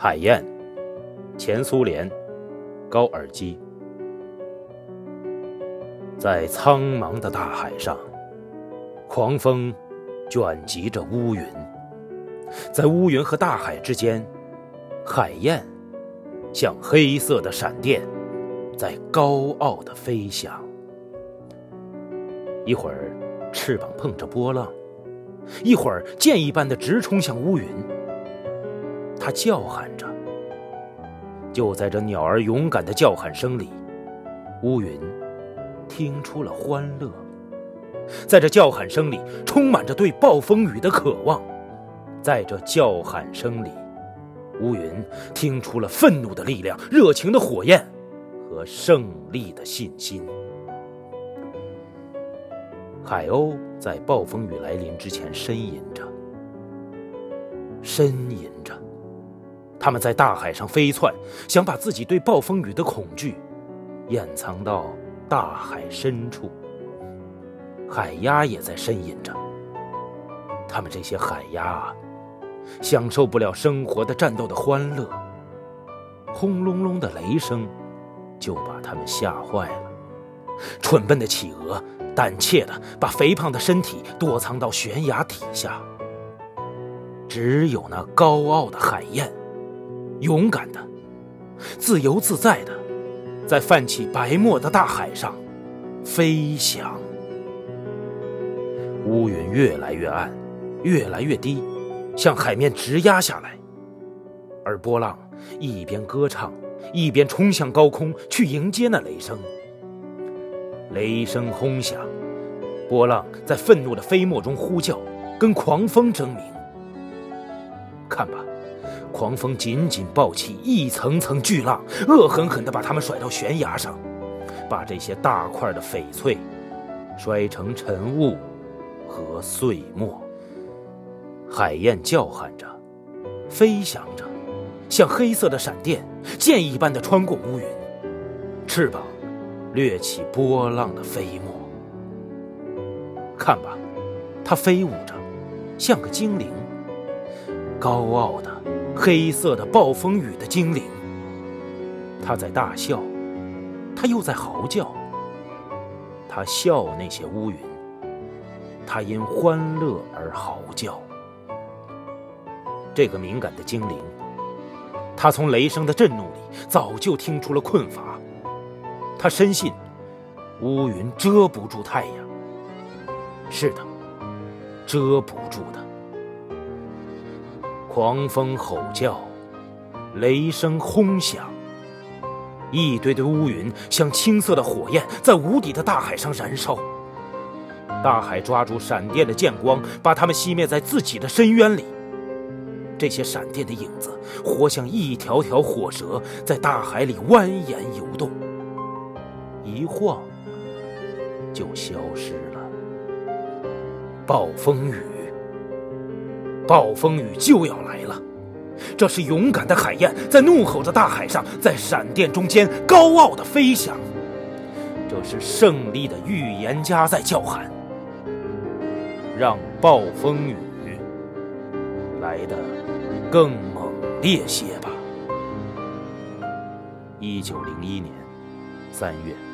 海燕，前苏联，高尔基。在苍茫的大海上，狂风卷集着乌云，在乌云和大海之间，海燕像黑色的闪电，在高傲的飞翔。一会儿翅膀碰着波浪，一会儿箭一般的直冲向乌云。它叫喊着，就在这鸟儿勇敢的叫喊声里，乌云听出了欢乐。在这叫喊声里，充满着对暴风雨的渴望。在这叫喊声里，乌云听出了愤怒的力量、热情的火焰和胜利的信心。海鸥在暴风雨来临之前呻吟着，呻吟。他们在大海上飞窜，想把自己对暴风雨的恐惧掩藏到大海深处。海鸭也在呻吟着，他们这些海鸭，享受不了生活的战斗的欢乐。轰隆隆的雷声就把他们吓坏了。蠢笨的企鹅胆怯地把肥胖的身体躲藏到悬崖底下。只有那高傲的海燕。勇敢的，自由自在的，在泛起白沫的大海上飞翔。乌云越来越暗，越来越低，向海面直压下来。而波浪一边歌唱，一边冲向高空去迎接那雷声。雷声轰响，波浪在愤怒的飞沫中呼叫，跟狂风争鸣。看吧。狂风紧紧抱起一层层巨浪，恶狠狠地把它们甩到悬崖上，把这些大块的翡翠摔成尘雾和碎末。海燕叫喊着，飞翔着，像黑色的闪电，箭一般的穿过乌云，翅膀掠起波浪的飞沫。看吧，它飞舞着，像个精灵，高傲的。黑色的暴风雨的精灵，他在大笑，他又在嚎叫。他笑那些乌云，他因欢乐而嚎叫。这个敏感的精灵，他从雷声的震怒里早就听出了困乏。他深信，乌云遮不住太阳。是的，遮不住的。狂风吼叫，雷声轰响，一堆堆乌云像青色的火焰，在无底的大海上燃烧。大海抓住闪电的剑光，把它们熄灭在自己的深渊里。这些闪电的影子，活像一条条火蛇，在大海里蜿蜒游动，一晃就消失了。暴风雨。暴风雨就要来了，这是勇敢的海燕在怒吼着大海上，在闪电中间高傲的飞翔。这是胜利的预言家在叫喊，让暴风雨来得更猛烈些吧。一九零一年三月。